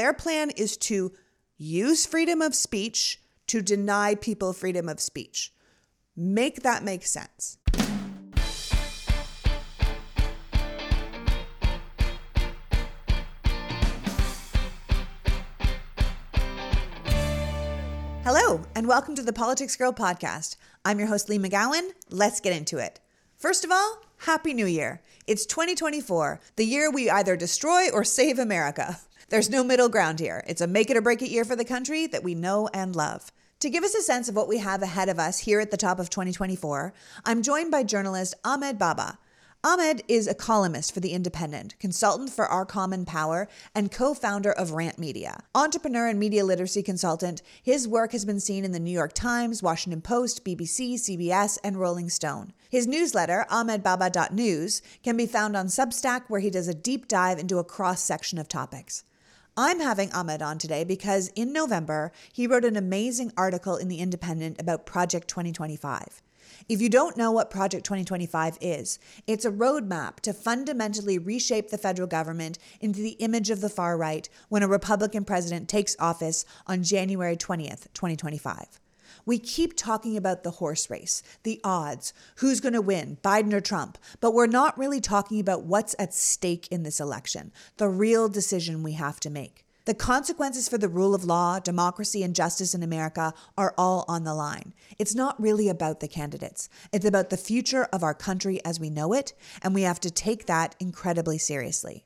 Their plan is to use freedom of speech to deny people freedom of speech. Make that make sense. Hello, and welcome to the Politics Girl podcast. I'm your host, Leigh McGowan. Let's get into it. First of all, Happy New Year. It's 2024, the year we either destroy or save America. There's no middle ground here. It's a make it or break it year for the country that we know and love. To give us a sense of what we have ahead of us here at the top of 2024, I'm joined by journalist Ahmed Baba. Ahmed is a columnist for The Independent, consultant for Our Common Power, and co founder of Rantt Media. Entrepreneur and media literacy consultant, his work has been seen in the New York Times, Washington Post, BBC, CBS, and Rolling Stone. His newsletter, ahmedbaba.news, can be found on Substack, where he does a deep dive into a cross section of topics. I'm having Ahmed on today because in November, he wrote an amazing article in The Independent about Project 2025. If you don't know what Project 2025 is, it's a roadmap to fundamentally reshape the federal government into the image of the far right when a Republican president takes office on January 20th, 2025. We keep talking about the horse race, the odds, who's going to win, Biden or Trump, but we're not really talking about what's at stake in this election, the real decision we have to make. The consequences for the rule of law, democracy, and justice in America are all on the line. It's not really about the candidates. It's about the future of our country as we know it, and we have to take that incredibly seriously.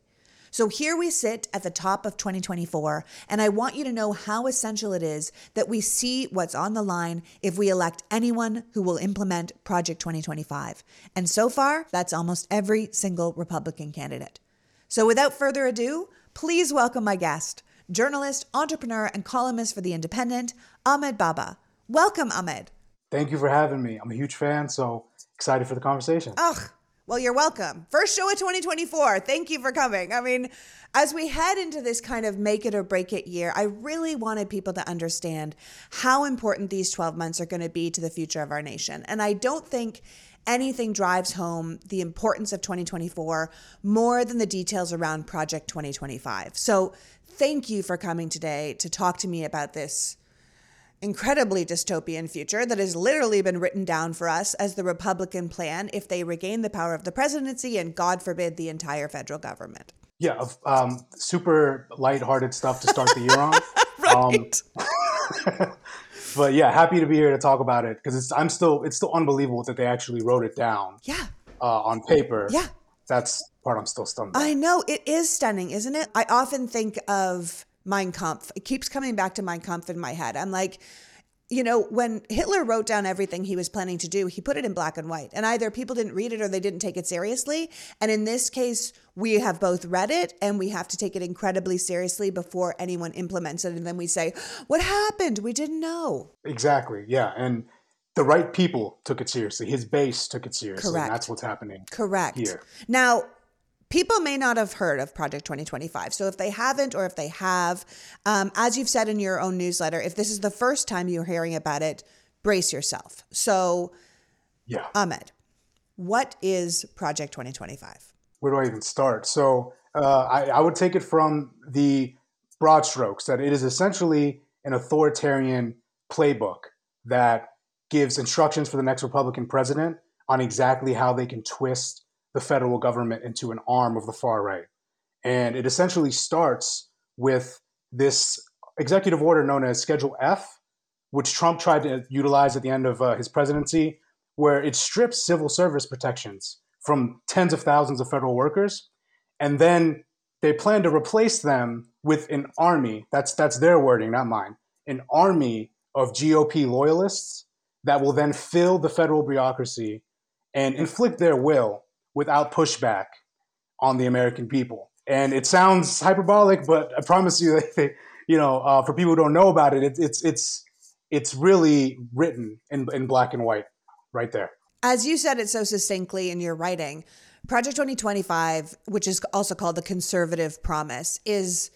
So here we sit at the top of 2024, and I want you to know how essential it is that we see what's on the line if we elect anyone who will implement Project 2025. And so far, that's almost every single Republican candidate. So without further ado, please welcome my guest, journalist, entrepreneur, and columnist for The Independent, Ahmed Baba. Welcome, Ahmed. Thank you for having me. I'm a huge fan, so excited for the conversation. Ugh, well, you're welcome. First show of 2024. Thank you for coming. I mean, as we head into this kind of make it or break it year, I really wanted people to understand how important these 12 months are going to be to the future of our nation. And I don't think anything drives home the importance of 2024 more than the details around Project 2025. So, thank you for coming today to talk to me about this incredibly dystopian future that has literally been written down for us as the Republican plan if they regain the power of the presidency and, God forbid, the entire federal government. Yeah, um, super lighthearted stuff to start the year on. right. Um, but yeah, happy to be here to talk about it because it's I'm still it's still unbelievable that they actually wrote it down. Yeah. Uh, on paper. Yeah. That's part I'm still stunned. By. I know it is stunning, isn't it? I often think of Mein Kampf. It keeps coming back to Mein Kampf in my head. I'm like, you know, when Hitler wrote down everything he was planning to do, he put it in black and white. And either people didn't read it or they didn't take it seriously. And in this case, we have both read it and we have to take it incredibly seriously before anyone implements it. And then we say, what happened? We didn't know. Exactly. Yeah. And the right people took it seriously. His base took it seriously. Correct. And that's what's happening. Correct. Here. Now, people may not have heard of Project 2025. So if they haven't, or if they have, um, as you've said in your own newsletter, if this is the first time you're hearing about it, brace yourself. So, yeah, Ahmed, what is Project 2025? Where do I even start? So uh, I, I would take it from the broad strokes that it is essentially an authoritarian playbook that gives instructions for the next Republican president on exactly how they can twist the federal government into an arm of the far right. And it essentially starts with this executive order known as Schedule F, which Trump tried to utilize at the end of uh, his presidency, where it strips civil service protections from tens of thousands of federal workers. And then they plan to replace them with an army. That's, that's their wording, not mine. An army of GOP loyalists that will then fill the federal bureaucracy and inflict their will without pushback on the American people. And it sounds hyperbolic, but I promise you you know, uh, for people who don't know about it, it, it's it's it's really written in, in black and white right there. As you said it so succinctly in your writing, Project 2025, which is also called the Conservative Promise, is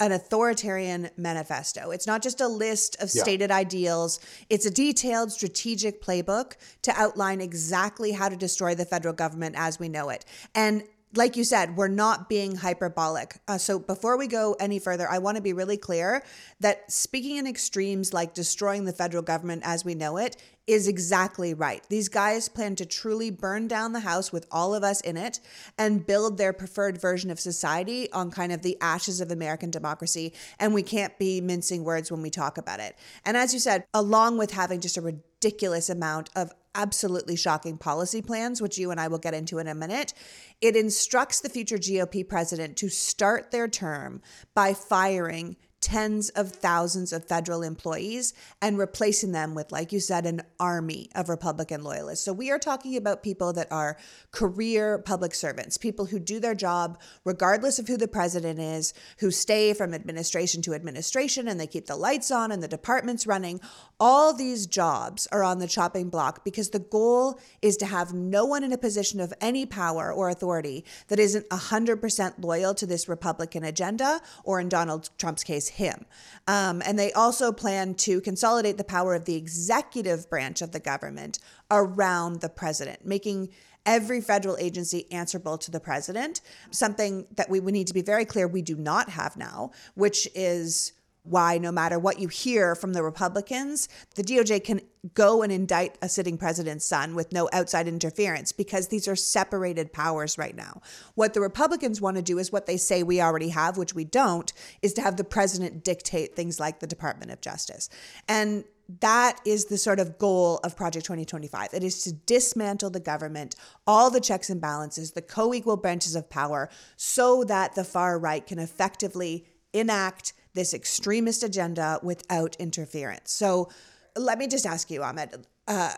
an authoritarian manifesto. It's not just a list of yeah. stated ideals, it's a detailed strategic playbook to outline exactly how to destroy the federal government as we know it. And like you said, we're not being hyperbolic. Uh, so before we go any further, I want to be really clear that speaking in extremes like destroying the federal government as we know it is exactly right. These guys plan to truly burn down the house with all of us in it and build their preferred version of society on kind of the ashes of American democracy. And we can't be mincing words when we talk about it. And as you said, along with having just a ridiculous amount of absolutely shocking policy plans, which you and I will get into in a minute, it instructs the future GOP president to start their term by firing tens of thousands of federal employees and replacing them with, like you said, an army of Republican loyalists. So we are talking about people that are career public servants, people who do their job regardless of who the president is, who stay from administration to administration and they keep the lights on and the departments running. All these jobs are on the chopping block because the goal is to have no one in a position of any power or authority that isn't 100% loyal to this Republican agenda, or in Donald Trump's case, him. Um, and they also plan to consolidate the power of the executive branch of the government around the president, making every federal agency answerable to the president, something that we need to be very clear we do not have now, which is why no matter what you hear from the Republicans, the DOJ can go and indict a sitting president's son with no outside interference because these are separated powers right now. What the Republicans want to do is what they say we already have, which we don't, is to have the president dictate things like the Department of Justice. And that is the sort of goal of Project 2025. It is to dismantle the government, all the checks and balances, the co equal branches of power, so that the far right can effectively enact this extremist agenda without interference. So let me just ask you, Ahmed. Uh,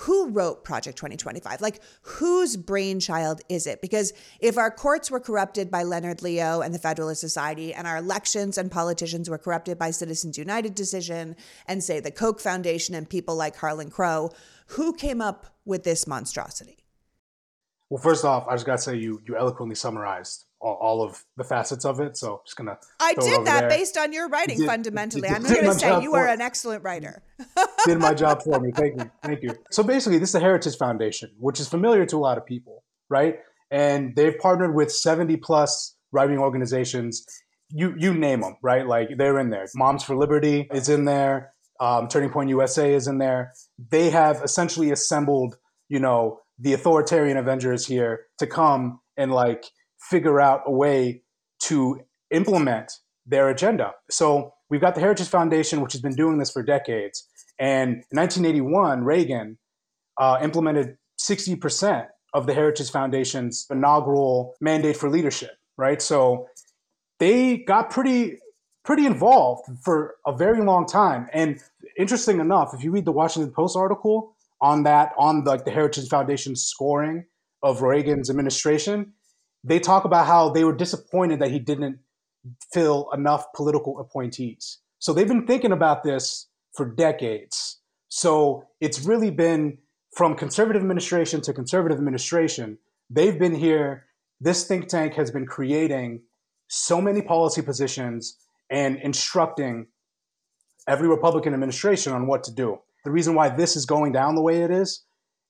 who wrote Project 2025? Like, whose brainchild is it? Because if our courts were corrupted by Leonard Leo and the Federalist Society, and our elections and politicians were corrupted by Citizens United decision, and say the Koch Foundation and people like Harlan Crow, who came up with this monstrosity? Well, first off, I just got to say you you eloquently summarized all, all, of the facets of it. So I'm just gonna. I did that there. based on your writing. Fundamentally, I'm to say you are an excellent writer. did my job for me. Thank you, thank you. So basically, this is the Heritage Foundation, which is familiar to a lot of people, right? And they've partnered with 70 plus writing organizations. You you name them, right? Like they're in there. Moms for Liberty is in there. Um, Turning Point USA is in there. They have essentially assembled, you know, the authoritarian Avengers here to come and like figure out a way to implement their agenda. So we've got the Heritage Foundation, which has been doing this for decades. And in 1981, Reagan uh, implemented 60% of the Heritage Foundation's inaugural mandate for leadership, right? So they got pretty pretty involved for a very long time. And interesting enough, if you read the Washington Post article on that, on the, like the Heritage Foundation scoring of Reagan's administration, they talk about how they were disappointed that he didn't fill enough political appointees. So they've been thinking about this for decades. So it's really been from conservative administration to conservative administration. They've been here. This think tank has been creating so many policy positions and instructing every Republican administration on what to do. The reason why this is going down the way it is,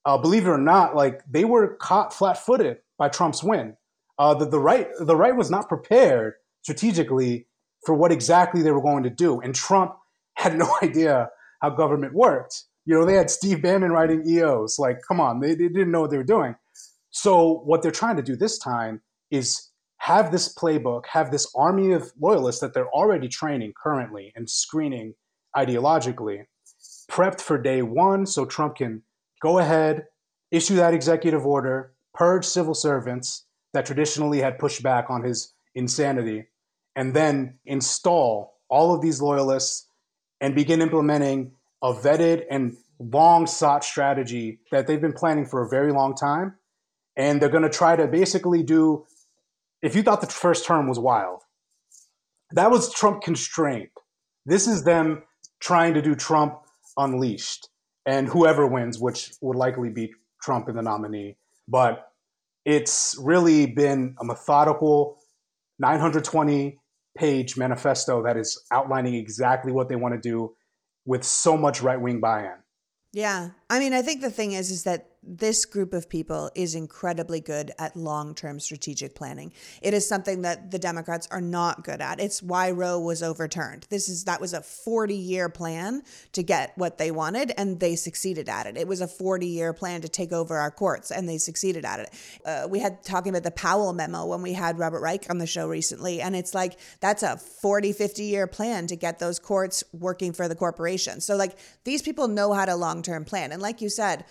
uh, believe it or not, like they were caught flat-footed by Trump's win uh, the, the right the right was not prepared strategically for what exactly they were going to do, and Trump had no idea how government worked. You know, they had Steve Bannon writing EOs. Like, come on, they, they didn't know what they were doing. So what they're trying to do this time is have this playbook, have this army of loyalists that they're already training currently and screening ideologically, prepped for day one, so Trump can go ahead, issue that executive order, purge civil servants, that traditionally had pushed back on his insanity, and then install all of these loyalists and begin implementing a vetted and long sought strategy that they've been planning for a very long time. And they're going to try to basically do, if you thought the first term was wild, that was Trump constrained. This is them trying to do Trump unleashed and whoever wins, which would likely be Trump in the nominee. But it's really been a methodical 920 page manifesto that is outlining exactly what they want to do with so much right wing buy in. Yeah. I mean, I think the thing is, is that this group of people is incredibly good at long-term strategic planning. It is something that the Democrats are not good at. It's why Roe was overturned. This is that was a 40-year plan to get what they wanted and they succeeded at it. It was a 40-year plan to take over our courts and they succeeded at it. Uh, we had talking about the Powell memo when we had Robert Reich on the show recently and it's like that's a 40, 50-year plan to get those courts working for the corporation. So like these people know how to long-term plan. And like you said,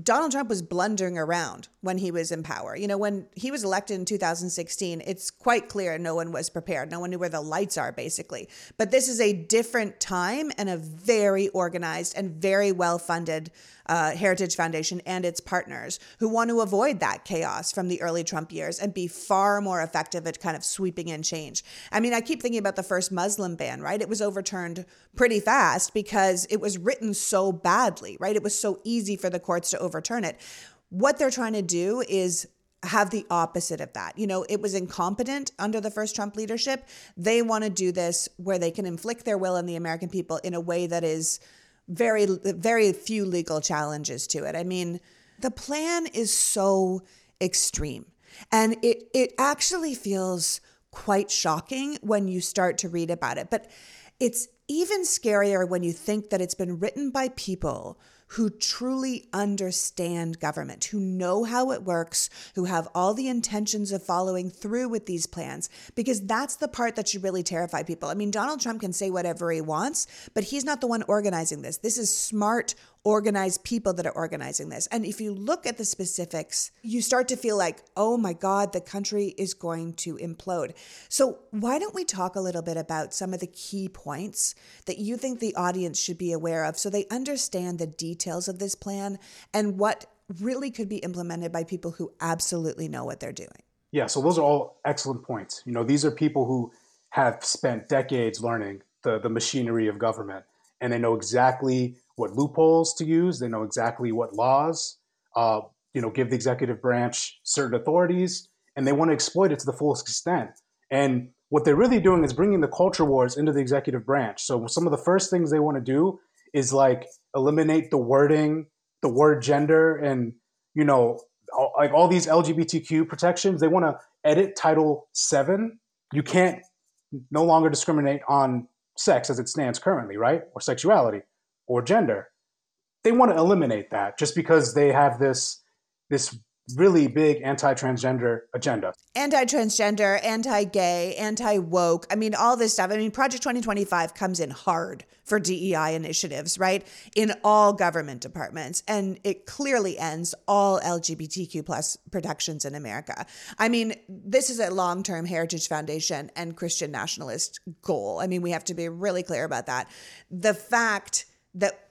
Donald Trump was blundering around when he was in power. You know, when he was elected in 2016, it's quite clear no one was prepared. No one knew where the lights are, basically. But this is a different time and a very organized and very well funded uh, Heritage Foundation and its partners who want to avoid that chaos from the early Trump years and be far more effective at kind of sweeping in change. I mean, I keep thinking about the first Muslim ban, right? It was overturned pretty fast because it was written so badly, right? It was so easy for the courts to overturn it. What they're trying to do is have the opposite of that. You know, it was incompetent under the first Trump leadership. They want to do this where they can inflict their will on the American people in a way that is very very few legal challenges to it. I mean, the plan is so extreme. And it it actually feels quite shocking when you start to read about it. But it's even scarier when you think that it's been written by people who truly understand government, who know how it works, who have all the intentions of following through with these plans, because that's the part that should really terrify people. I mean, Donald Trump can say whatever he wants, but he's not the one organizing this. This is smart, organized people that are organizing this. And if you look at the specifics, you start to feel like, oh my God, the country is going to implode. So, why don't we talk a little bit about some of the key points that you think the audience should be aware of so they understand the details of this plan and what really could be implemented by people who absolutely know what they're doing? Yeah, so those are all excellent points. You know, these are people who have spent decades learning the, the machinery of government and they know exactly what loopholes to use. They know exactly what laws, uh, you know, give the executive branch certain authorities, and they want to exploit it to the fullest extent. And what they're really doing is bringing the culture wars into the executive branch. So some of the first things they want to do is like eliminate the wording, the word gender, and you know, all, like all these LGBTQ protections. They want to edit Title Seven. You can't no longer discriminate on sex as it stands currently, right? Or sexuality or gender. They want to eliminate that just because they have this this really big anti-transgender agenda. Anti-transgender, anti-gay, anti-woke. I mean, all this stuff. I mean, Project 2025 comes in hard for DEI initiatives, right? In all government departments. And it clearly ends all LGBTQ plus protections in America. I mean, this is a long-term Heritage Foundation and Christian nationalist goal. I mean, we have to be really clear about that. The fact that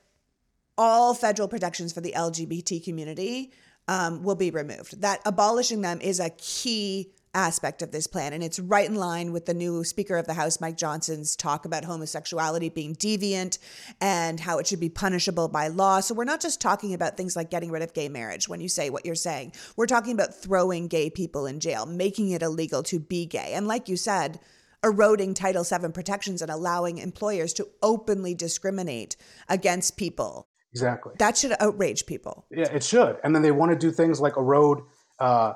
all federal protections for the LGBT community um, will be removed. That abolishing them is a key aspect of this plan. And it's right in line with the new Speaker of the House, Mike Johnson's talk about homosexuality being deviant and how it should be punishable by law. So we're not just talking about things like getting rid of gay marriage when you say what you're saying. We're talking about throwing gay people in jail, making it illegal to be gay. And like you said, eroding Title VII protections and allowing employers to openly discriminate against people. Exactly. That should outrage people. Yeah, it should. And then they want to do things like erode, uh,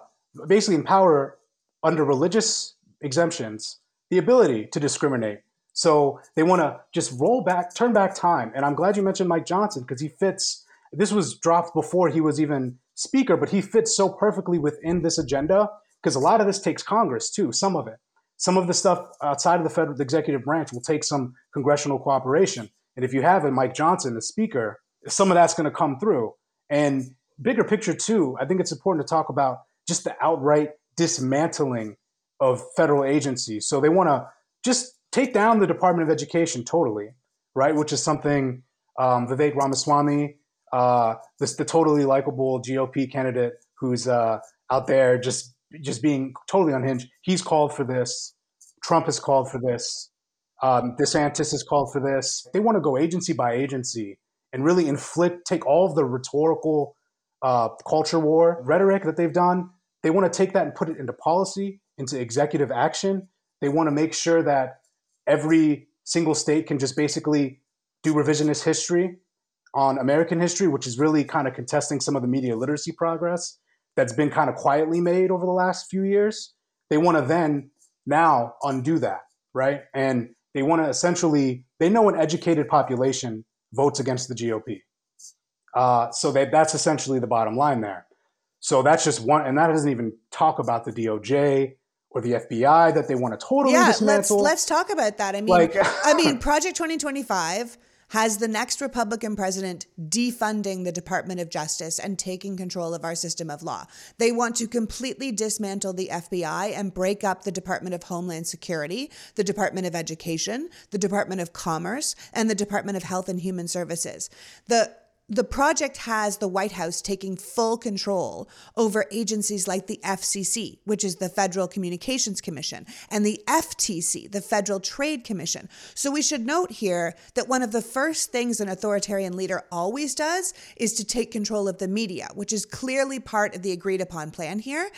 basically empower under religious exemptions the ability to discriminate. So they want to just roll back, turn back time. And I'm glad you mentioned Mike Johnson because he fits. This was dropped before he was even speaker, but he fits so perfectly within this agenda because a lot of this takes Congress too. Some of it, some of the stuff outside of the federal the executive branch will take some congressional cooperation. And if you have a Mike Johnson, the speaker, some of that's going to come through. And bigger picture too, I think it's important to talk about just the outright dismantling of federal agencies. So they want to just take down the Department of Education totally, right? Which is something um, Vivek Ramaswamy, uh, this the totally likable GOP candidate who's uh, out there just just being totally unhinged. He's called for this. Trump has called for this. Um, DeSantis has called for this. They want to go agency by agency and really inflict, take all of the rhetorical uh, culture war rhetoric that they've done. They want to take that and put it into policy, into executive action. They want to make sure that every single state can just basically do revisionist history on American history, which is really kind of contesting some of the media literacy progress that's been kind of quietly made over the last few years. They want to then now undo that, right? And they want to essentially, they know an educated population votes against the GOP. Uh, so they, that's essentially the bottom line there. So that's just one, and that doesn't even talk about the DOJ or the FBI that they want to totally yeah, dismantle. let's let's talk about that. I mean, Like- I mean, Project 2025 has the next Republican president defunding the Department of Justice and taking control of our system of law. They want to completely dismantle the FBI and break up the Department of Homeland Security, the Department of Education, the Department of Commerce, and the Department of Health and Human Services. The the project has the White House taking full control over agencies like the FCC, which is the Federal Communications Commission, and the FTC, the Federal Trade Commission. So we should note here that one of the first things an authoritarian leader always does is to take control of the media, which is clearly part of the agreed upon plan here.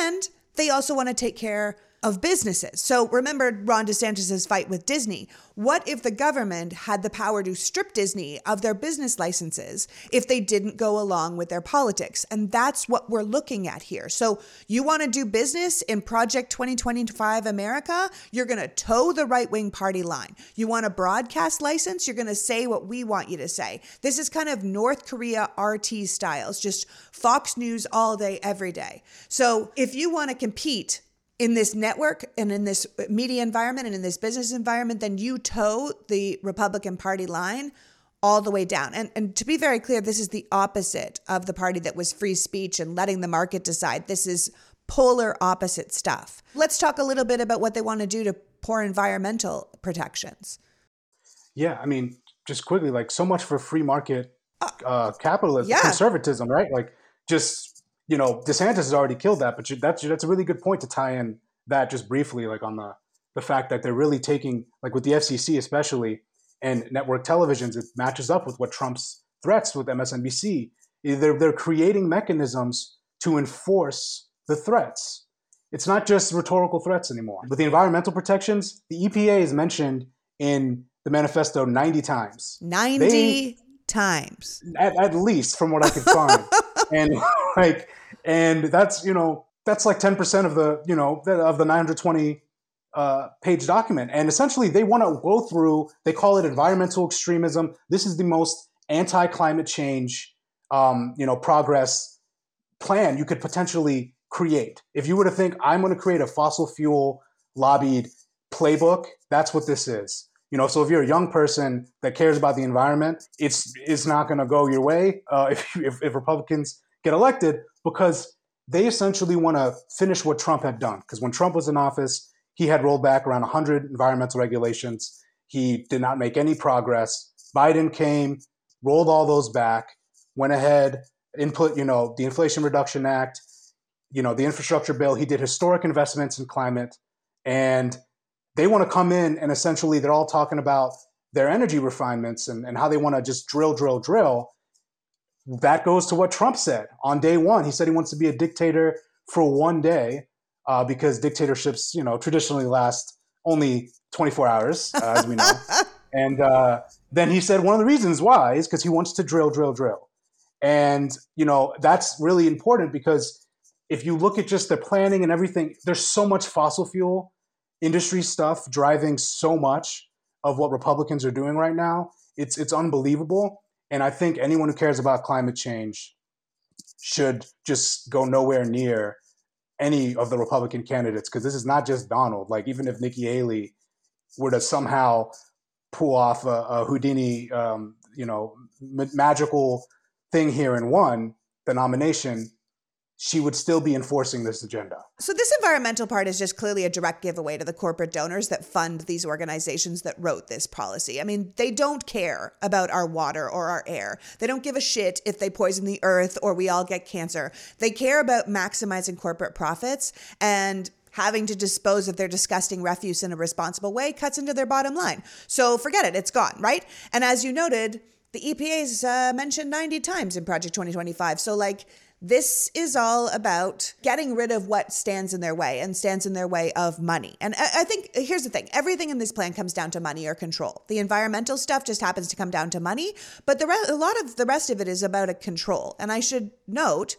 And they also want to take care of businesses. So remember Ron DeSantis' fight with Disney. What if the government had the power to strip Disney of their business licenses if they didn't go along with their politics? And that's what we're looking at here. So you want to do business in Project 2025 America? You're going to toe the right wing party line. You want a broadcast license? You're going to say what we want you to say. This is kind of North Korea RT styles, just Fox News all day, every day. So if you want to compete, in this network and in this media environment and in this business environment, then you toe the Republican Party line all the way down. And, and to be very clear, this is the opposite of the party that was free speech and letting the market decide. This is polar opposite stuff. Let's talk a little bit about what they want to do to poor environmental protections. Yeah, I mean, just quickly, like so much for free market uh, capitalism, yeah. conservatism, right? Like just you know, DeSantis has already killed that, but you, that's that's a really good point to tie in that just briefly, like on the the fact that they're really taking like with the FCC especially and network televisions, it matches up with what Trump's threats with MSNBC. Eh, they're they're creating mechanisms to enforce the threats. It's not just rhetorical threats anymore. With the environmental protections, the EPA is mentioned in the manifesto 90 times. 90 They- times. At, at least from what I could find. and like and that's, you know, that's like 10% of the, you know, of the 920 uh, page document. And essentially they want to go through, they call it environmental extremism. This is the most anti-climate change um, you know, progress plan you could potentially create. If you were to think, I'm going to create a fossil fuel lobbied playbook, that's what this is. You know, so if you're a young person that cares about the environment, it's it's not going to go your way uh, if, if if Republicans get elected because they essentially want to finish what Trump had done. Because when Trump was in office, he had rolled back around 100 environmental regulations. He did not make any progress. Biden came, rolled all those back, went ahead, input, you know, the Inflation Reduction Act, you know, the infrastructure bill. He did historic investments in climate. And they want to come in and essentially they're all talking about their energy refinements and, and how they want to just drill, drill, drill. That goes to what Trump said on day one. He said he wants to be a dictator for one day uh, because dictatorships, you know, traditionally last only 24 hours, uh, as we know. and uh, then he said one of the reasons why is because he wants to drill, drill, drill. And, you know, that's really important because if you look at just the planning and everything, there's so much fossil fuel industry stuff driving so much of what Republicans are doing right now. It's it's unbelievable. And I think anyone who cares about climate change should just go nowhere near any of the Republican candidates because this is not just Donald. Like even if Nikki Haley were to somehow pull off a, a Houdini, um, you know, ma- magical thing here and won the nomination, she would still be enforcing this agenda. So, this environmental part is just clearly a direct giveaway to the corporate donors that fund these organizations that wrote this policy. I mean, they don't care about our water or our air. They don't give a shit if they poison the earth or we all get cancer. They care about maximizing corporate profits and having to dispose of their disgusting refuse in a responsible way cuts into their bottom line. So, forget it, it's gone, right? And as you noted, the EPA's uh, mentioned 90 times in Project 2025. So, like, This is all about getting rid of what stands in their way and stands in their way of money. And I, think here's the thing everything in this plan comes down to money or control. The environmental stuff just happens to come down to money, but the re- a lot of the rest of it is about a control. And I should note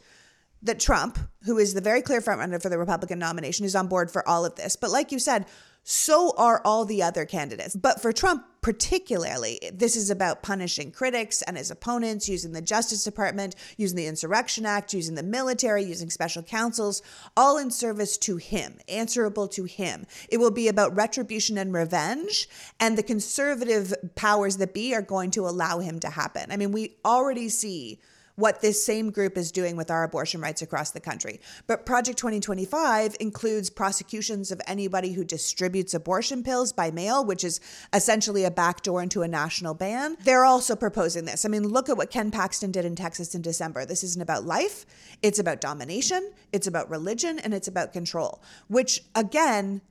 that Trump, who is the very clear frontrunner for the Republican nomination, is on board for all of this. But like you said, so are all the other candidates. But for Trump, particularly, this is about punishing critics and his opponents, using the Justice Department, using the Insurrection Act, using the military, using special counsels, all in service to him, answerable to him. It will be about retribution and revenge, and the conservative powers that be are going to allow him to happen. I mean, we already see what this same group is doing with our abortion rights across the country. But Project 2025 includes prosecutions of anybody who distributes abortion pills by mail, which is essentially a backdoor into a national ban. They're also proposing this. I mean, look at what Ken Paxton did in Texas in December. This isn't about life, it's about domination, it's about religion, and it's about control, which again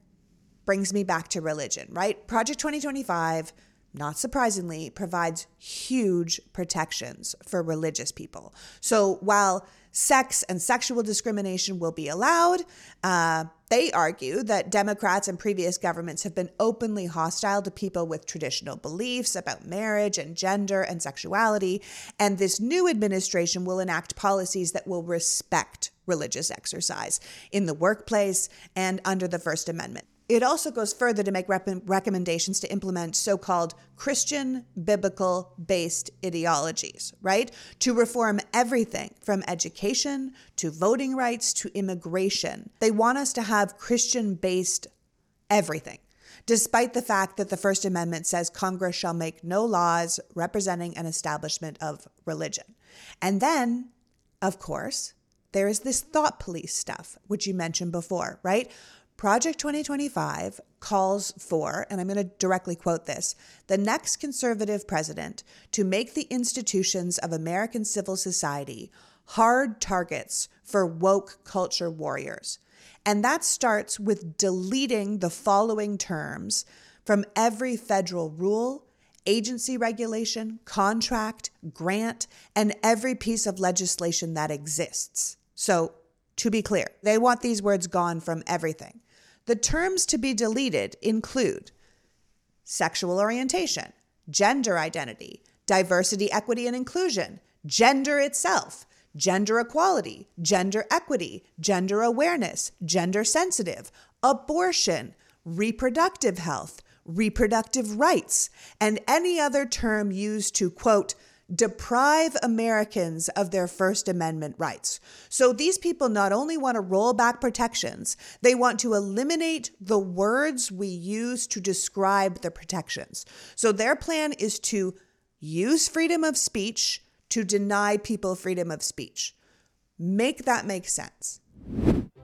brings me back to religion, right? Project 2025 not surprisingly, provides huge protections for religious people. So while sex and sexual discrimination will be allowed, uh, they argue that Democrats and previous governments have been openly hostile to people with traditional beliefs about marriage and gender and sexuality. And this new administration will enact policies that will respect religious exercise in the workplace and under the First Amendment. It also goes further to make rep- recommendations to implement so called Christian biblical based ideologies, right? To reform everything from education to voting rights to immigration. They want us to have Christian based everything, despite the fact that the First Amendment says Congress shall make no laws representing an establishment of religion. And then, of course, there is this thought police stuff, which you mentioned before, right? Project 2025 calls for, and I'm going to directly quote this the next conservative president to make the institutions of American civil society hard targets for woke culture warriors. And that starts with deleting the following terms from every federal rule, agency regulation, contract, grant, and every piece of legislation that exists. So, to be clear, they want these words gone from everything. The terms to be deleted include sexual orientation, gender identity, diversity, equity, and inclusion, gender itself, gender equality, gender equity, gender awareness, gender sensitive, abortion, reproductive health, reproductive rights, and any other term used to, quote, deprive Americans of their First Amendment rights. So these people not only want to roll back protections, they want to eliminate the words we use to describe the protections. So their plan is to use freedom of speech to deny people freedom of speech. Make that make sense.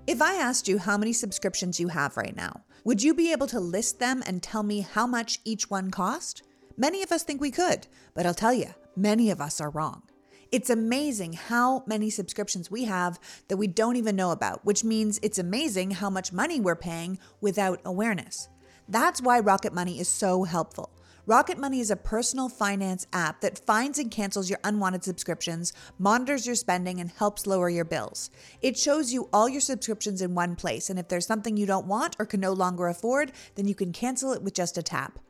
If I asked you how many subscriptions you have right now, would you be able to list them and tell me how much each one cost? Many of us think we could, but I'll tell you, many of us are wrong. It's amazing how many subscriptions we have that we don't even know about, which means it's amazing how much money we're paying without awareness. That's why Rocket Money is so helpful. Rocket Money is a personal finance app that finds and cancels your unwanted subscriptions, monitors your spending, and helps lower your bills. It shows you all your subscriptions in one place, and if there's something you don't want or can no longer afford, then you can cancel it with just a tap.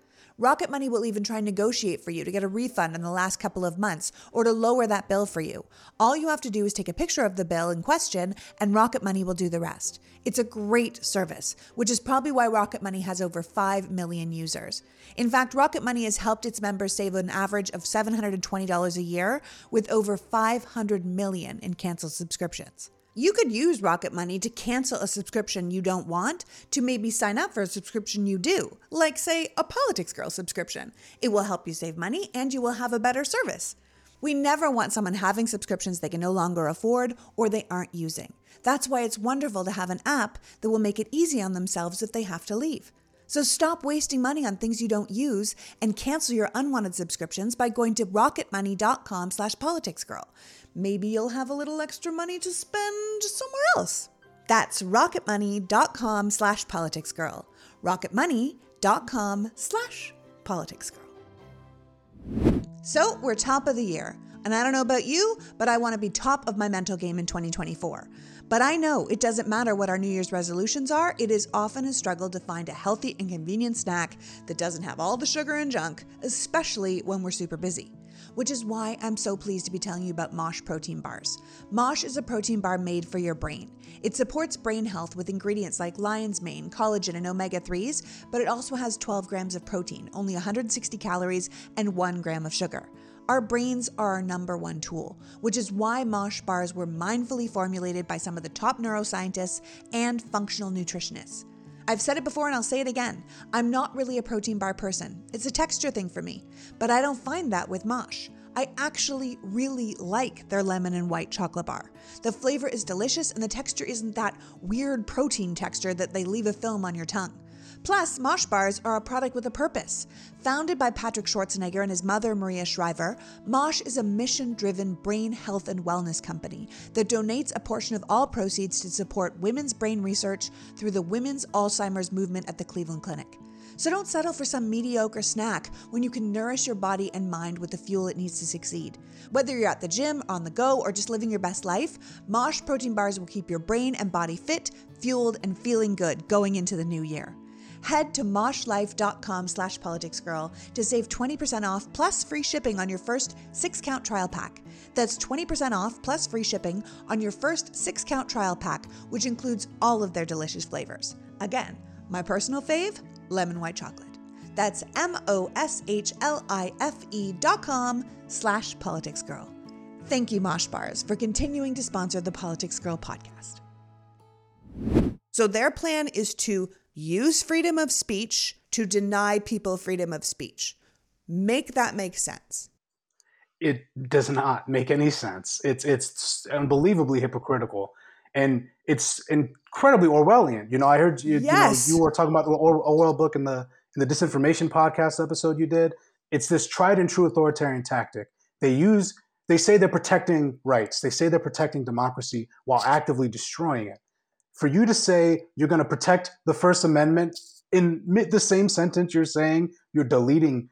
Rocket Money will even try and negotiate for you to get a refund in the last couple of months or to lower that bill for you. All you have to do is take a picture of the bill in question, and Rocket Money will do the rest. It's a great service, which is probably why Rocket Money has over 5 million users. In fact, Rocket Money has helped its members save an average of $720 a year with over 500 million in canceled subscriptions. You could use Rocket Money to cancel a subscription you don't want to maybe sign up for a subscription you do, like, say, a Politics Girl subscription. It will help you save money and you will have a better service. We never want someone having subscriptions they can no longer afford or they aren't using. That's why it's wonderful to have an app that will make it easy on themselves if they have to leave. So stop wasting money on things you don't use and cancel your unwanted subscriptions by going to rocketmoney.com slash politicsgirl. Maybe you'll have a little extra money to spend somewhere else. That's rocketmoney.com slash politicsgirl. rocketmoney.com slash politicsgirl. So we're top of the year. And I don't know about you, but I want to be top of my mental game in 2024. But I know it doesn't matter what our New Year's resolutions are, it is often a struggle to find a healthy and convenient snack that doesn't have all the sugar and junk, especially when we're super busy which is why I'm so pleased to be telling you about Mosh protein bars. Mosh is a protein bar made for your brain. It supports brain health with ingredients like lion's mane, collagen, and omega 3s, but it also has 12 grams of protein, only 160 calories, and 1 gram of sugar. Our brains are our number one tool, which is why Mosh bars were mindfully formulated by some of the top neuroscientists and functional nutritionists. I've said it before and I'll say it again. I'm not really a protein bar person. It's a texture thing for me, but I don't find that with Mosh. I actually really like their lemon and white chocolate bar. The flavor is delicious and the texture isn't that weird protein texture that they leave a film on your tongue. Plus, Mosh bars are a product with a purpose. Founded by Patrick Schwarzenegger and his mother, Maria Shriver, Mosh is a mission driven brain health and wellness company that donates a portion of all proceeds to support women's brain research through the Women's Alzheimer's Movement at the Cleveland Clinic. So don't settle for some mediocre snack when you can nourish your body and mind with the fuel it needs to succeed. Whether you're at the gym, on the go, or just living your best life, Mosh protein bars will keep your brain and body fit, fueled, and feeling good going into the new year. Head to moshlife.com slash politicsgirl to save 20% off plus free shipping on your first six count trial pack. That's 20% off plus free shipping on your first six count trial pack, which includes all of their delicious flavors. Again, my personal fave, lemon white chocolate. That's M O S H L I F E dot com slash politicsgirl. Thank you, Mosh Bars, for continuing to sponsor the Politics Girl podcast. So, their plan is to use freedom of speech to deny people freedom of speech. Make that make sense. It does not make any sense. It's it's unbelievably hypocritical, and it's incredibly Orwellian. You know, I heard you, yes. you, know, you were talking about the Orwell book in the in the disinformation podcast episode you did. It's this tried and true authoritarian tactic. They use they say they're protecting rights. They say they're protecting democracy while actively destroying it for you to say you're going to protect the First Amendment in the same sentence you're saying you're deleting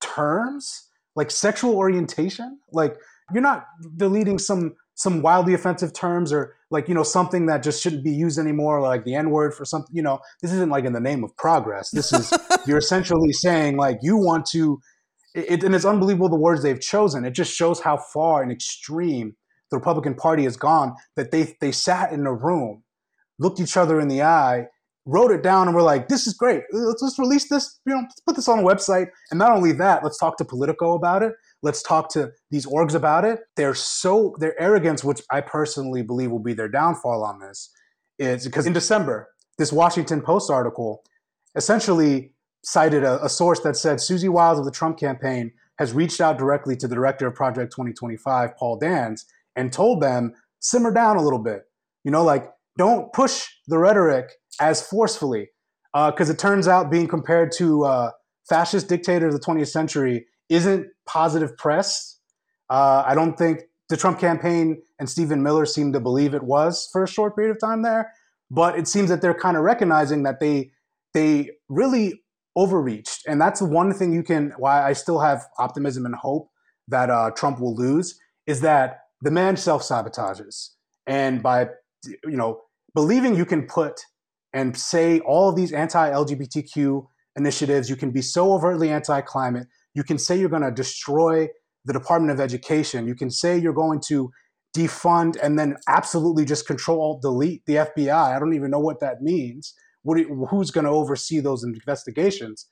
terms? Like sexual orientation, like you're not deleting some some wildly offensive terms or like you know something that just shouldn't be used anymore like the n word for something you know? This isn't like in the name of progress. This is you're essentially saying like you want to it, and it's unbelievable the words they've chosen. It just shows how far and extreme the republican party has gone that they they sat in a room looked each other in the eye, wrote it down, and we're like, this is great. Let's, release this, you know, let's put this on a website. And not only that, let's talk to Politico about it. Let's talk to these orgs about it. They're so, their arrogance, which I personally believe will be their downfall on this, is because in December, this Washington Post article essentially cited a, a source that said Susie Wiles of the Trump campaign has reached out directly to the director of Project 2025, Paul Dans, and told them, simmer down a little bit. You know, like don't push the rhetoric as forcefully because uh, it turns out being compared to uh, fascist dictator of the 20th century isn't positive press. Uh, I don't think the Trump campaign and Stephen Miller seem to believe it was for a short period of time there, but it seems that they're kind of recognizing that they they really overreached, and that's the one thing you can. Why I still have optimism and hope that uh, Trump will lose is that the man self sabotages, and by you know believing you can put and say all of these anti-LGBTQ initiatives, you can be so overtly anti-climate, you can say you're going to destroy the Department of Education, you can say you're going to defund and then absolutely just control delete the FBI. I don't even know what that means. What who's going to oversee those investigations?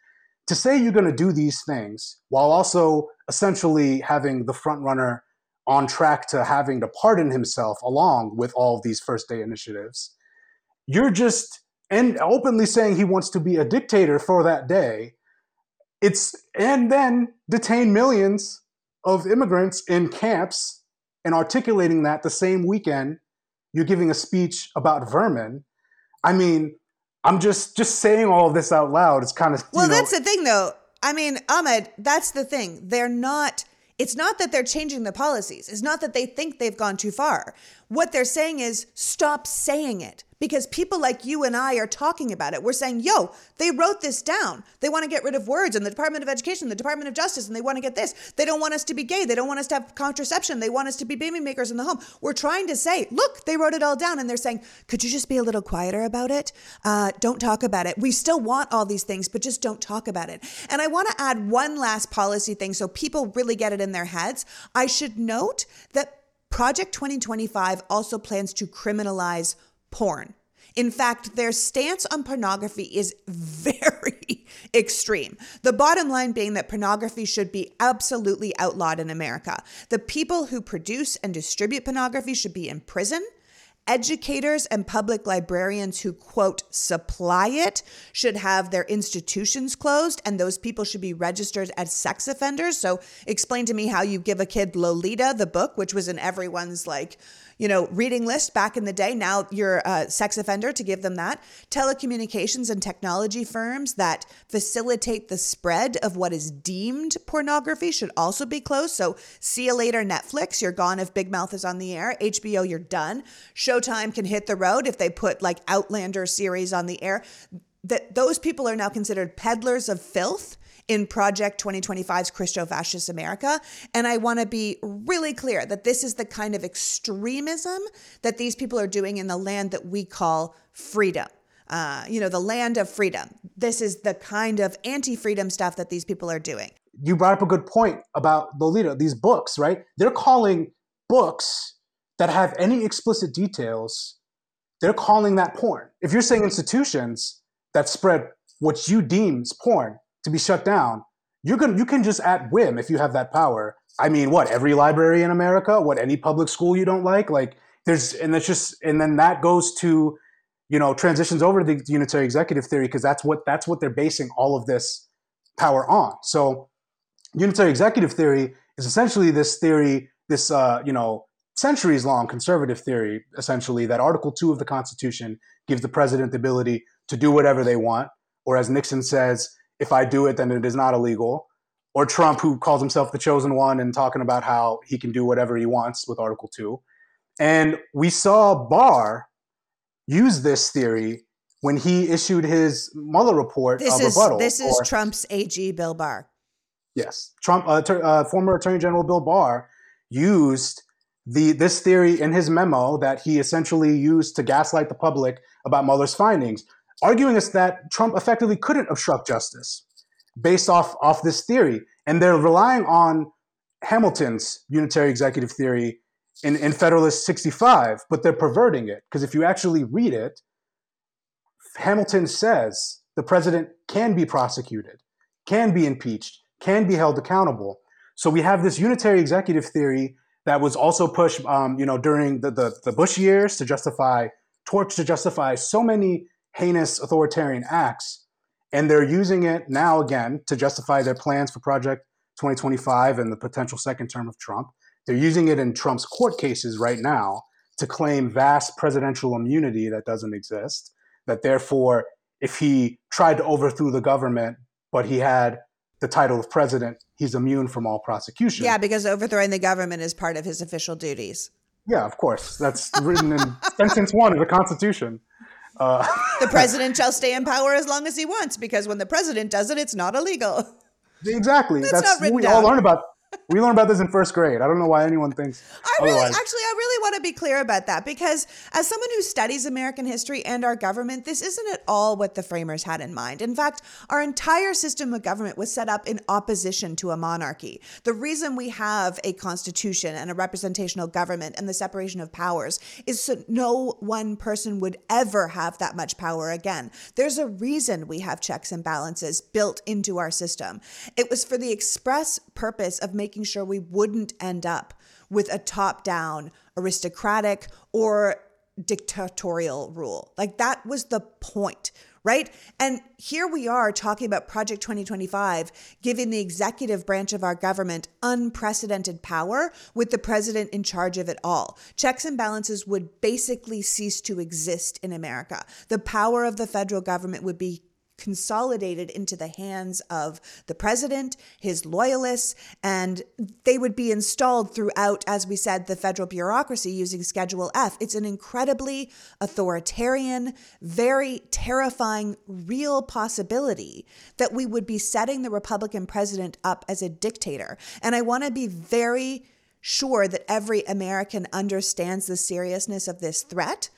To say you're going to do these things while also essentially having the front runner on track to having to pardon himself along with all of these first day initiatives. You're just and openly saying he wants to be a dictator for that day. It's and then detain millions of immigrants in camps and articulating that the same weekend you're giving a speech about vermin. I mean, I'm just just saying all of this out loud. It's kind of well. know, that's the thing, though. I mean, Ahmed, that's the thing. They're not it's not that they're changing the policies. It's not that they think they've gone too far. What they're saying is stop saying it because people like you and I are talking about it. We're saying, yo, they wrote this down. They want to get rid of words in the Department of Education, the Department of Justice, and they want to get this. They don't want us to be gay. They don't want us to have contraception. They want us to be baby makers in the home. We're trying to say, look, they wrote it all down. And they're saying, could you just be a little quieter about it? Uh, don't talk about it. We still want all these things, but just don't talk about it. And I want to add one last policy thing so people really get it in their heads. I should note that Project 2025 also plans to criminalize porn. In fact, their stance on pornography is very extreme. The bottom line being that pornography should be absolutely outlawed in America. The people who produce and distribute pornography should be in prison. Educators and public librarians who, quote, supply it should have their institutions closed, and those people should be registered as sex offenders. So, explain to me how you give a kid Lolita, the book, which was in everyone's like, you know, reading list back in the day. Now you're a sex offender to give them that. Telecommunications and technology firms that facilitate the spread of what is deemed pornography should also be closed. So see you later, Netflix. You're gone if Big Mouth is on the air. HBO, you're done. Showtime can hit the road if they put like Outlander series on the air. That those people are now considered peddlers of filth in Project 2025's Christo Fascist America. And I want to be really clear that this is the kind of extremism that these people are doing in the land that we call freedom. Uh, you know, the land of freedom. This is the kind of anti freedom stuff that these people are doing. You brought up a good point about Lolita, these books, right? They're calling books that have any explicit details, they're calling that porn. If you're saying institutions that spread what you deem as porn, to be shut down, you can you can just at whim if you have that power. I mean, what every library in America, what any public school you don't like, like there's and that's just and then that goes to you know transitions over to the unitary executive theory because that's what that's what they're basing all of this power on. So unitary executive theory is essentially this theory, this uh, you know centuries long conservative theory, essentially that Article Two of the Constitution gives the president the ability to do whatever they want, or as Nixon says, if I do it, then it is not illegal. Or Trump, who calls himself the chosen one and talking about how he can do whatever he wants with Article 2. And we saw Barr use this theory when he issued his Mueller report this of is, rebuttal. This is or, Trump's AG, Bill Barr. Yes. Trump, uh, ter- uh, former Attorney General Bill Barr used the this theory in his memo that he essentially used to gaslight the public about Mueller's findings arguing is that Trump effectively couldn't obstruct justice based off, off this theory. And they're relying on Hamilton's unitary executive theory in, in Federalist 65, but they're perverting it. Because if you actually read it, Hamilton says the president can be prosecuted, can be impeached, can be held accountable. So we have this unitary executive theory that was also pushed, um, you know, during the, the, the Bush years to justify torch to justify so many heinous authoritarian acts. And they're using it now again to justify their plans for Project 2025 and the potential second term of Trump. They're using it in Trump's court cases right now to claim vast presidential immunity that doesn't exist. That therefore, if he tried to overthrow the government, but he had the title of president, he's immune from all prosecution. Yeah, because overthrowing the government is part of his official duties. Yeah, of course. That's written in sentence one of the Constitution. Uh, the president shall stay in power as long as he wants because when the president does it, it's not illegal. Exactly. That's, That's what we down. all learn about we learn about this in first grade. I don't know why anyone thinks. I really, otherwise. actually, I really want to be clear about that because as someone who studies American history and our government, this isn't at all what the framers had in mind. In fact, our entire system of government was set up in opposition to a monarchy. The reason we have a constitution and a representational government and the separation of powers is so no one person would ever have that much power again. There's a reason we have checks and balances built into our system. It was for the express purpose of making sure we wouldn't end up with a top down, aristocratic, or dictatorial rule. Like that was the point, right? And here we are talking about Project 2025, giving the executive branch of our government unprecedented power with the president in charge of it all. Checks and balances would basically cease to exist in America. The power of the federal government would be consolidated into the hands of the president, his loyalists, and they would be installed throughout, as we said, the federal bureaucracy using Schedule F. It's an incredibly authoritarian, very terrifying, real possibility that we would be setting the Republican president up as a dictator. And I want to be very sure that every American understands the seriousness of this threat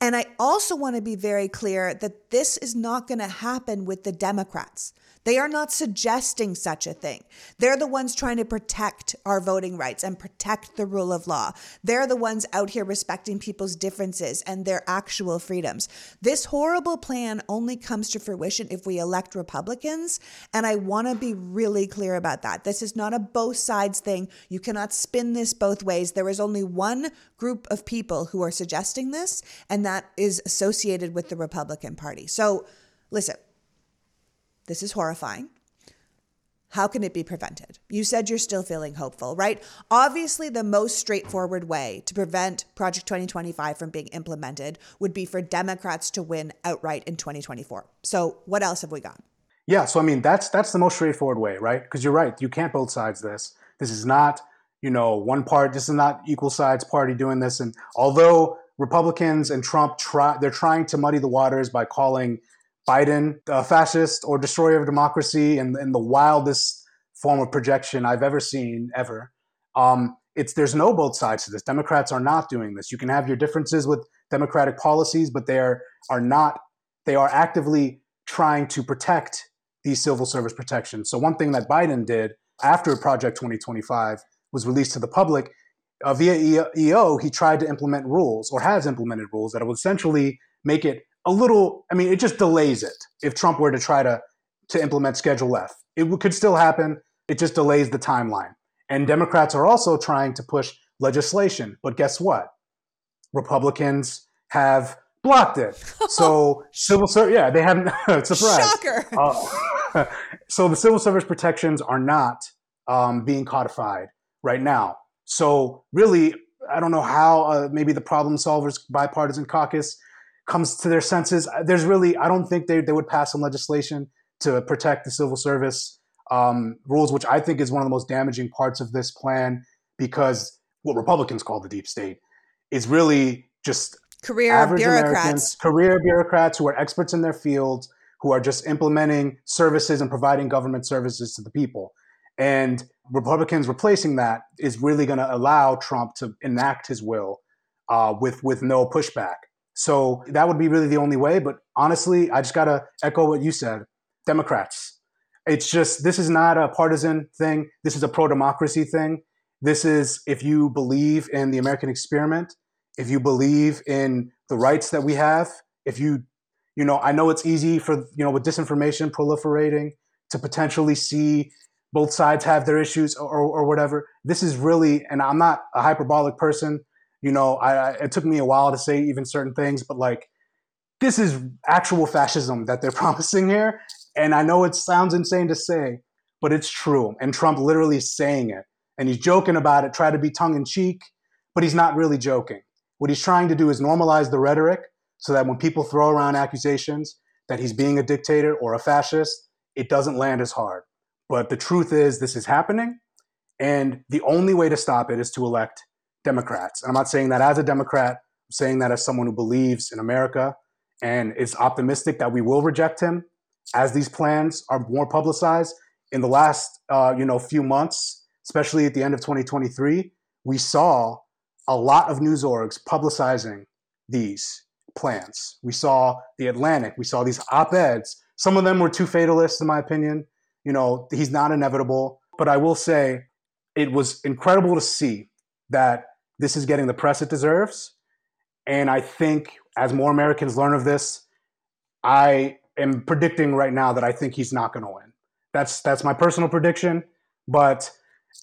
and I also want to be very clear that this is not going to happen with the Democrats. They are not suggesting such a thing. They're the ones trying to protect our voting rights and protect the rule of law. They're the ones out here respecting people's differences and their actual freedoms. This horrible plan only comes to fruition if we elect Republicans. And I want to be really clear about that. This is not a both sides thing. You cannot spin this both ways. There is only one group of people who are suggesting this, and that is associated with the Republican Party. So listen. This is horrifying. How can it be prevented? You said you're still feeling hopeful, right? Obviously, the most straightforward way to prevent Project 2025 from being implemented would be for Democrats to win outright in 2024. So, what else have we got? Yeah, so I mean, that's that's the most straightforward way, right? Because you're right, you can't both sides this. This is not, you know, one part. This is not equal sides party doing this. And although Republicans and Trump try, they're trying to muddy the waters by calling Biden, a fascist or destroyer of democracy, in, in the wildest form of projection I've ever seen, ever. Um, it's there's no both sides to this. Democrats are not doing this. You can have your differences with Democratic policies, but they are, are not. They are actively trying to protect these civil service protections. So one thing that Biden did after Project 2025 was released to the public uh, via EO, he tried to implement rules or has implemented rules that will essentially make it a little. I mean, it just delays it. If Trump were to try to to implement Schedule F, it could still happen. It just delays the timeline. And Democrats are also trying to push legislation, but guess what? Republicans have blocked it. So civil service, yeah, they haven't. surprise. Shocker. Uh, so the civil service protections are not um, being codified right now. So really, I don't know how uh, maybe the problem solvers bipartisan caucus comes to their senses. There's really, I don't think they, they would pass some legislation to protect the civil service um, rules, which I think is one of the most damaging parts of this plan because what Republicans call the deep state is really just career bureaucrats, career bureaucrats who are experts in their fields, who are just implementing services and providing government services to the people. And Republicans replacing that is really going to allow Trump to enact his will uh, with with no pushback. So that would be really the only way. But honestly, I just got to echo what you said Democrats. It's just, this is not a partisan thing. This is a pro democracy thing. This is if you believe in the American experiment, if you believe in the rights that we have, if you, you know, I know it's easy for, you know, with disinformation proliferating to potentially see both sides have their issues or, or whatever. This is really, and I'm not a hyperbolic person you know, I, it took me a while to say even certain things, but like this is actual fascism that they're promising here. And I know it sounds insane to say, but it's true. And Trump literally is saying it. And he's joking about it, try to be tongue in cheek, but he's not really joking. What he's trying to do is normalize the rhetoric so that when people throw around accusations that he's being a dictator or a fascist, it doesn't land as hard. But the truth is, this is happening. And the only way to stop it is to elect Democrats. And I'm not saying that as a Democrat, I'm saying that as someone who believes in America and is optimistic that we will reject him as these plans are more publicized. In the last uh, you know few months, especially at the end of 2023, we saw a lot of news orgs publicizing these plans. We saw the Atlantic, we saw these op-eds. Some of them were too fatalist, in my opinion. You know, he's not inevitable. But I will say it was incredible to see that this is getting the press it deserves. And I think as more Americans learn of this, I am predicting right now that I think he's not going to win. That's that's my personal prediction, but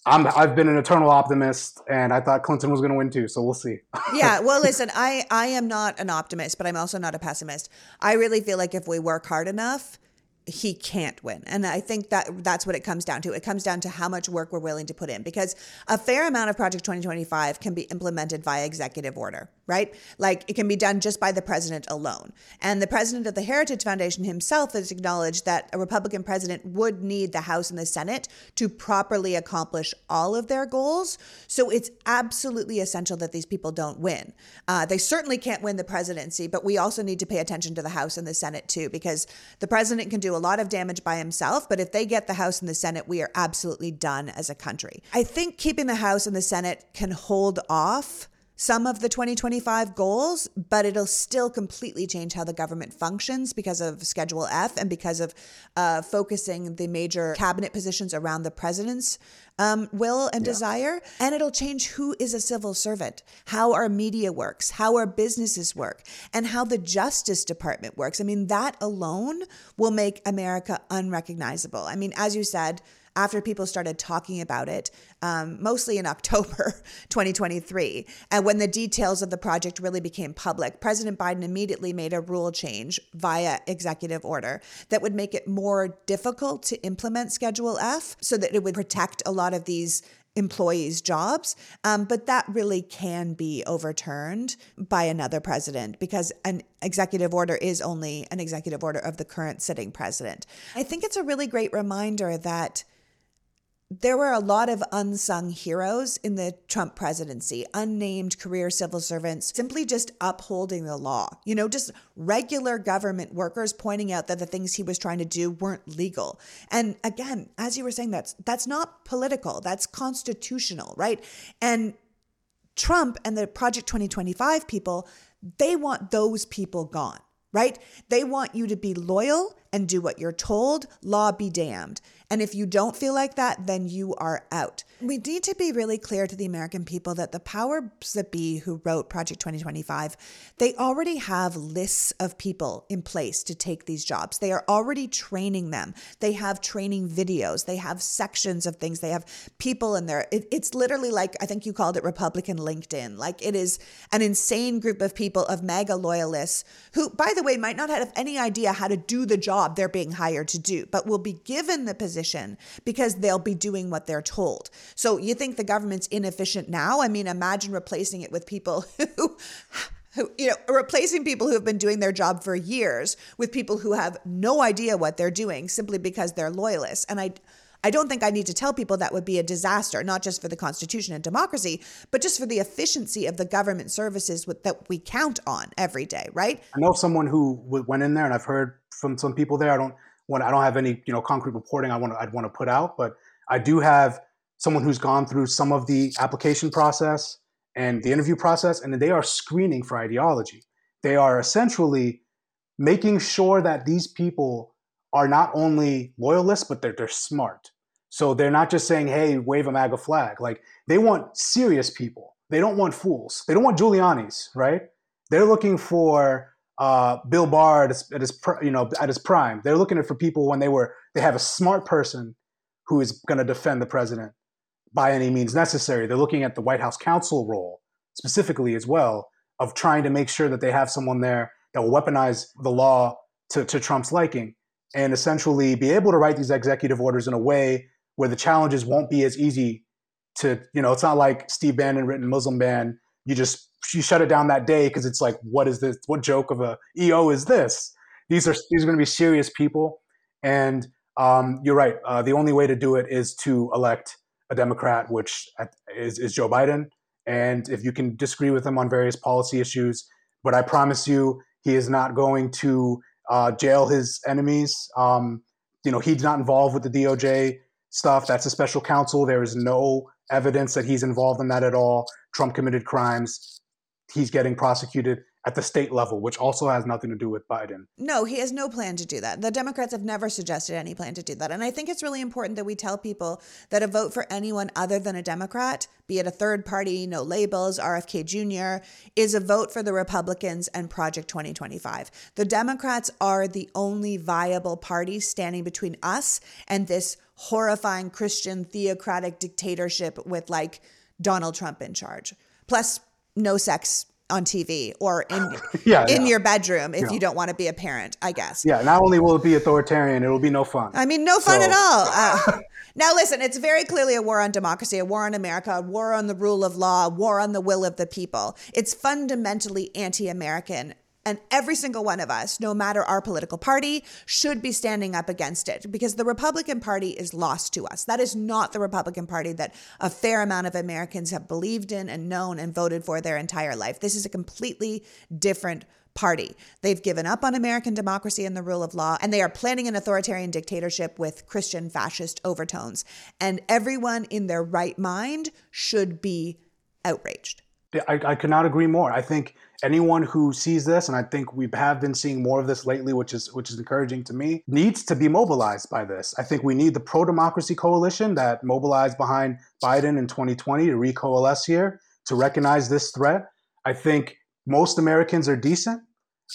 I'm I've been an eternal optimist and I thought Clinton was going to win too, so we'll see. yeah, well listen, I I am not an optimist, but I'm also not a pessimist. I really feel like if we work hard enough, he can't win. And I think that that's what it comes down to. It comes down to how much work we're willing to put in because a fair amount of Project 2025 can be implemented via executive order, right? Like it can be done just by the president alone. And the president of the Heritage Foundation himself has acknowledged that a Republican president would need the House and the Senate to properly accomplish all of their goals. So it's absolutely essential that these people don't win. Uh, they certainly can't win the presidency, but we also need to pay attention to the House and the Senate too, because the president can do a lot of damage by himself, but if they get the House and the Senate, we are absolutely done as a country. I think keeping the House and the Senate can hold off some of the 2025 goals, but it'll still completely change how the government functions because of Schedule F and because of uh, focusing the major cabinet positions around the president's um, will and yeah. desire. And it'll change who is a civil servant, how our media works, how our businesses work, and how the Justice Department works. I mean, that alone will make America unrecognizable. I mean, as you said, after people started talking about it, um, mostly in October 2023. And when the details of the project really became public, President Biden immediately made a rule change via executive order that would make it more difficult to implement Schedule F so that it would protect a lot of these employees' jobs. Um, but that really can be overturned by another president because an executive order is only an executive order of the current sitting president. I think it's a really great reminder that there were a lot of unsung heroes in the Trump presidency, unnamed career civil servants simply just upholding the law. You know, just regular government workers pointing out that the things he was trying to do weren't legal. And again, as you were saying, that's that's not political, that's constitutional, right? And Trump and the Project 2025 people, they want those people gone, right? They want you to be loyal and do what you're told, law be damned. And if you don't feel like that, then you are out. We need to be really clear to the American people that the powers that be who wrote Project 2025, they already have lists of people in place to take these jobs. They are already training them. They have training videos. They have sections of things. They have people in there. It, it's literally like, I think you called it Republican LinkedIn. Like it is an insane group of people of MAGA loyalists who, by the way, might not have any idea how to do the job they're being hired to do, but will be given the position position because they'll be doing what they're told. So you think the government's inefficient now? I mean, imagine replacing it with people who who you know replacing people who have been doing their job for years with people who have no idea what they're doing simply because they're loyalists and i I don't think I need to tell people that would be a disaster, not just for the Constitution and democracy, but just for the efficiency of the government services that we count on every day, right? I know someone who went in there, and I've heard from some people there. I don't when I don't have any you know concrete reporting I want to, I'd want to put out, but I do have someone who's gone through some of the application process and the interview process, and they are screening for ideology. They are essentially making sure that these people are not only loyalists, but they're, they're smart. So they're not just saying, hey, wave a MAGA flag. Like they want serious people. They don't want fools. They don't want Giuliani's, right? They're looking for uh, Bill Barr at his, at his, you know at his prime. They're looking for people when they were they have a smart person who is going to defend the president by any means necessary. They're looking at the White House counsel role specifically as well of trying to make sure that they have someone there that will weaponize the law to, to Trump's liking and essentially be able to write these executive orders in a way where the challenges won't be as easy to you know it's not like Steve Bannon written Muslim ban you just you shut it down that day because it's like, what is this? What joke of a EO is this? These are these are going to be serious people, and um, you're right. Uh, the only way to do it is to elect a Democrat, which is, is Joe Biden. And if you can disagree with him on various policy issues, but I promise you, he is not going to uh, jail his enemies. Um, you know, he's not involved with the DOJ stuff. That's a special counsel. There is no evidence that he's involved in that at all. Trump committed crimes. He's getting prosecuted at the state level, which also has nothing to do with Biden. No, he has no plan to do that. The Democrats have never suggested any plan to do that. And I think it's really important that we tell people that a vote for anyone other than a Democrat, be it a third party, no labels, RFK Jr., is a vote for the Republicans and Project 2025. The Democrats are the only viable party standing between us and this horrifying Christian theocratic dictatorship with like Donald Trump in charge. Plus, no sex on TV or in Yeah, in yeah. your bedroom if Yeah. you don't want to be a parent, I guess. Yeah, not only will it be authoritarian, it will be no fun. I mean, no fun So- at all. Uh, now, listen, it's very clearly a war on democracy, a war on America, a war on the rule of law, a war on the will of the people. It's fundamentally anti American. And every single one of us, no matter our political party, should be standing up against it because the Republican Party is lost to us. That is not the Republican Party that a fair amount of Americans have believed in and known and voted for their entire life. This is a completely different party. They've given up on American democracy and the rule of law, and they are planning an authoritarian dictatorship with Christian fascist overtones. And everyone in their right mind should be outraged. I, I could not agree more. I think anyone who sees this, and I think we have been seeing more of this lately, which is which is encouraging to me, needs to be mobilized by this. I think we need the pro democracy coalition that mobilized behind Biden in 2020 to recoalesce here to recognize this threat. I think most Americans are decent.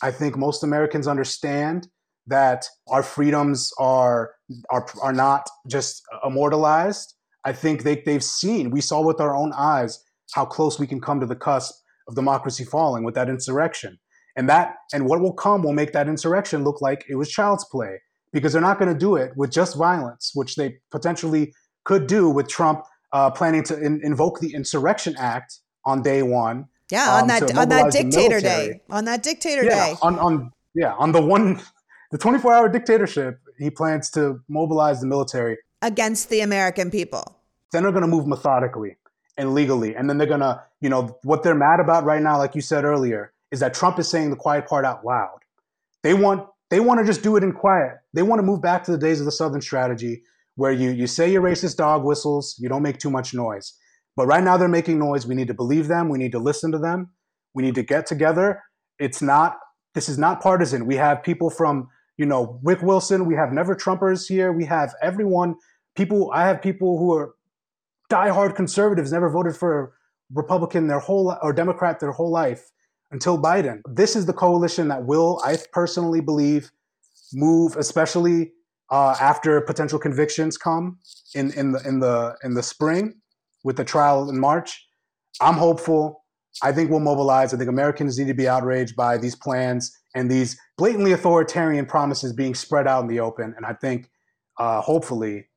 I think most Americans understand that our freedoms are are are not just immortalized. I think they they've seen. We saw with our own eyes how close we can come to the cusp of democracy falling with that insurrection. And that and what will come will make that insurrection look like it was child's play because they're not going to do it with just violence, which they potentially could do with Trump uh, planning to in, invoke the Insurrection Act on day one. Yeah, on um, that on that dictator day. On that dictator Yeah, day. on, on yeah on the one the 24 hour dictatorship, he plans to mobilize the military Against the American people. then they're going to move methodically and legally. And then they're going to you know what they're mad about right now like you said earlier is that trump is saying the quiet part out loud. They want they want to just do it in quiet. They want to move back to the days of the southern strategy where you you say your racist dog whistles you don't make too much noise. But right now they're making noise. We need to believe them. We need to listen to them. We need to get together. It's not this is not partisan. We have people from you know rick wilson. We have never trumpers here. We have everyone. People i have people who are diehard conservatives never voted for Republican their whole or Democrat their whole life until Biden. This is the coalition that will, I personally believe, move, especially uh, after potential convictions come in in the in the in the spring with the trial in March. I'm hopeful. I think we'll mobilize. I think Americans need to be outraged by these plans and these blatantly authoritarian promises being spread out in the open. And I think, uh, hopefully,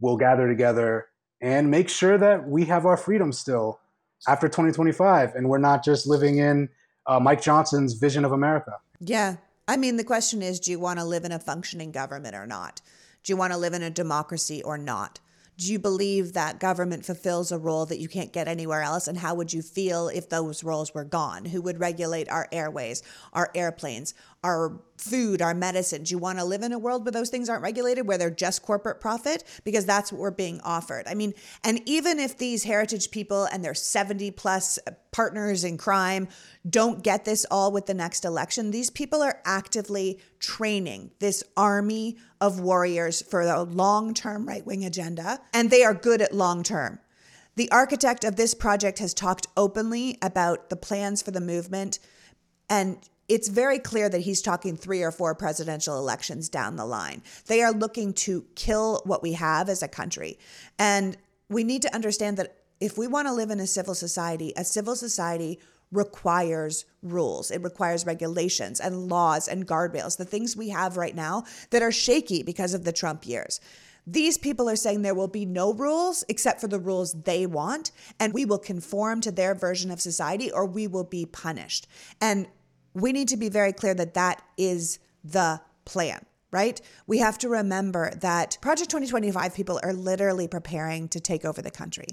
we'll gather together and make sure that we have our freedom still after 2025 and we're not just living in uh, Mike Johnson's vision of America. Yeah. I mean, the question is do you want to live in a functioning government or not? Do you want to live in a democracy or not? Do you believe that government fulfills a role that you can't get anywhere else? And how would you feel if those roles were gone? Who would regulate our airways, our airplanes, our food, our medicine? Do you want to live in a world where those things aren't regulated, where they're just corporate profit? Because that's what we're being offered. I mean, and even if these heritage people and their 70 plus partners in crime don't get this all with the next election, these people are actively training this army of warriors for the long term right wing agenda, and they are good at long term. The architect of this project has talked openly about the plans for the movement, and it's very clear that he's talking three or four presidential elections down the line. They are looking to kill what we have as a country. And we need to understand that if we want to live in a civil society, a civil society requires rules. It requires regulations and laws and guardrails, the things we have right now that are shaky because of the Trump years. These people are saying there will be no rules except for the rules they want, and we will conform to their version of society or we will be punished. And we need to be very clear that that is the plan right? We have to remember that Project 2025 people are literally preparing to take over the country.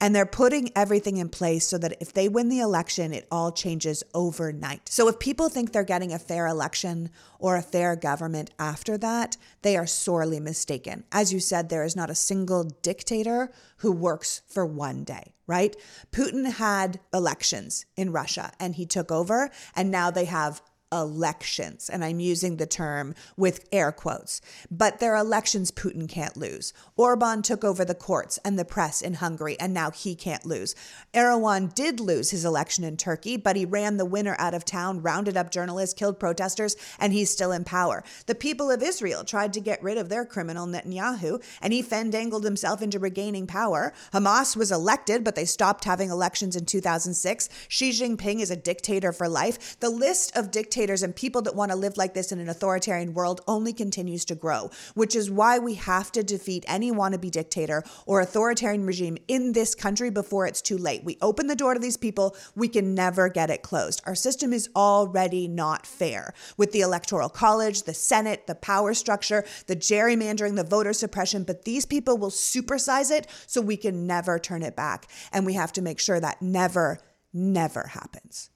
And they're putting everything in place so that if they win the election, it all changes overnight. So if people think they're getting a fair election or a fair government after that, they are sorely mistaken. As you said, there is not a single dictator who works for one day, right? Putin had elections in Russia and he took over, and now they have elections. And I'm using the term with air quotes. But they're elections Putin can't lose. Orban took over the courts and the press in Hungary, and now he can't lose. Erdogan did lose his election in Turkey, but he ran the winner out of town, rounded up journalists, killed protesters, and he's still in power. The people of Israel tried to get rid of their criminal Netanyahu, and he fandangled himself into regaining power. Hamas was elected, but they stopped having elections in 2006. Xi Jinping is a dictator for life. The list of dictators and people that want to live like this in an authoritarian world only continues to grow, which is why we have to defeat any wannabe dictator or authoritarian regime in this country before it's too late. We open the door to these people, we can never get it closed. Our system is already not fair with the Electoral College, the Senate, the power structure, the gerrymandering, the voter suppression, but these people will supersize it so we can never turn it back. And we have to make sure that never, never happens.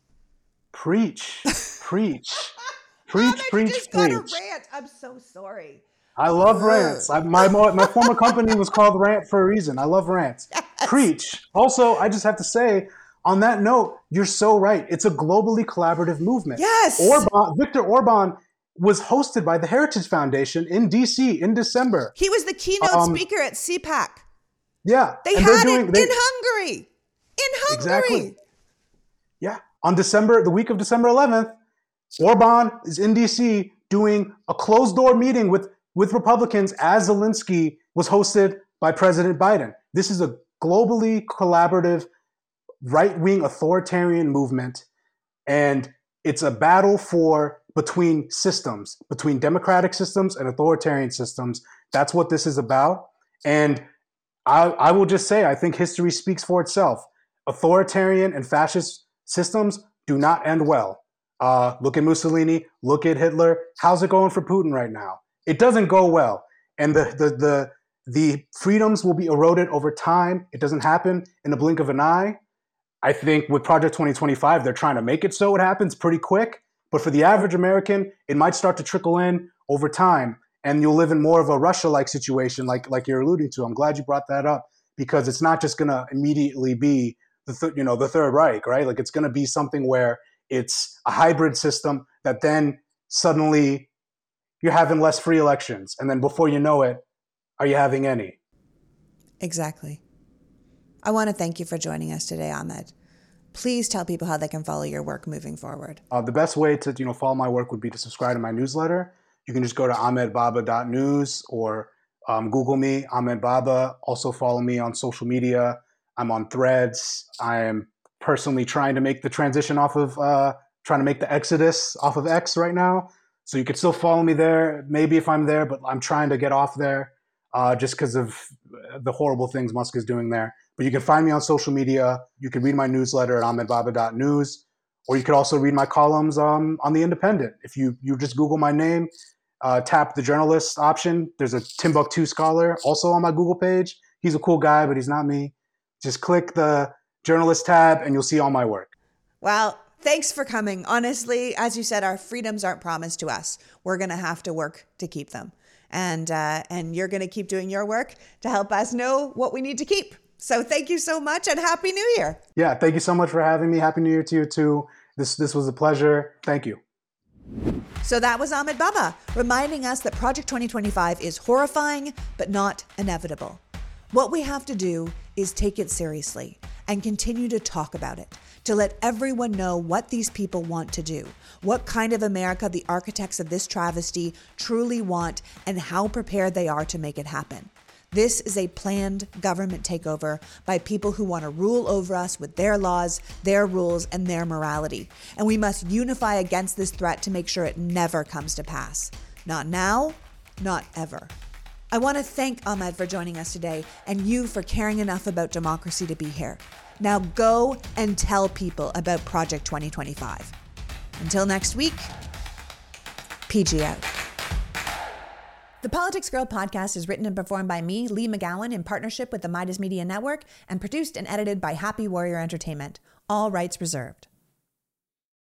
Preach, preach, preach, preach, just preach. got a rant. I'm so sorry. I love rants. I, my my former company was called Rantt for a reason. I love rants. Yes. Preach. Also, I just have to say, on that note, you're so right. It's a globally collaborative movement. Yes. Orban, Viktor Orban was hosted by the Heritage Foundation in DC in December. He was the keynote um, speaker at CPAC. Yeah. They had doing, it they, in Hungary. In Hungary. Exactly. Yeah. On December, the week of December 11th, Orban is in DC doing a closed door meeting with, with Republicans as Zelensky was hosted by President Biden. This is a globally collaborative right wing authoritarian movement. And it's a battle for between systems, between democratic systems and authoritarian systems. That's what this is about. And I, I will just say, I think history speaks for itself. Authoritarian and fascist systems do not end well. Uh, look at Mussolini, look at Hitler. How's it going for Putin right now? It doesn't go well. And the, the, the, the freedoms will be eroded over time. It doesn't happen in the blink of an eye. I think with Project 2025, they're trying to make it so it happens pretty quick. But for the average American, it might start to trickle in over time, and you'll live in more of a Russia-like situation, like like you're alluding to. I'm glad you brought that up because it's not just going to immediately be the th- you know the Third Reich, right? Like it's going to be something where it's a hybrid system that then suddenly you're having less free elections, and then before you know it, are you having any? Exactly. I want to thank you for joining us today, Ahmed please tell people how they can follow your work moving forward. Uh, the best way to you know follow my work would be to subscribe to my newsletter. You can just go to ahmedbaba.news or um, Google me, Ahmed Baba. Also follow me on social media. I'm on Threads. I am personally trying to make the transition off of uh, trying to make the exodus off of X right now. So you could still follow me there. Maybe if I'm there, but I'm trying to get off there uh, just because of the horrible things Musk is doing there. But you can find me on social media. You can read my newsletter at ahmedbaba.news, or you could also read my columns um, on The Independent. If you, you just Google my name, uh, tap the journalist option, there's a Timbuktu scholar also on my Google page. He's a cool guy, but he's not me. Just click the journalist tab and you'll see all my work. Well, thanks for coming. Honestly, as you said, our freedoms aren't promised to us. We're going to have to work to keep them. And, uh, and you're going to keep doing your work to help us know what we need to keep. So thank you so much and Happy New Year. Yeah, thank you so much for having me. Happy New Year to you too. This this was a pleasure. Thank you. So that was Ahmed Baba reminding us that Project 2025 is horrifying but not inevitable. What we have to do is take it seriously and continue to talk about it, to let everyone know what these people want to do, what kind of America the architects of this travesty truly want, and how prepared they are to make it happen. This is a planned government takeover by people who want to rule over us with their laws, their rules, and their morality. And we must unify against this threat to make sure it never comes to pass. Not now, not ever. I want to thank Ahmed for joining us today and you for caring enough about democracy to be here. Now go and tell people about Project 2025. Until next week, PG out. The Politics Girl podcast is written and performed by me, Leigh McGowan, in partnership with the Meidas Media Network, and produced and edited by Happy Warrior Entertainment. All rights reserved.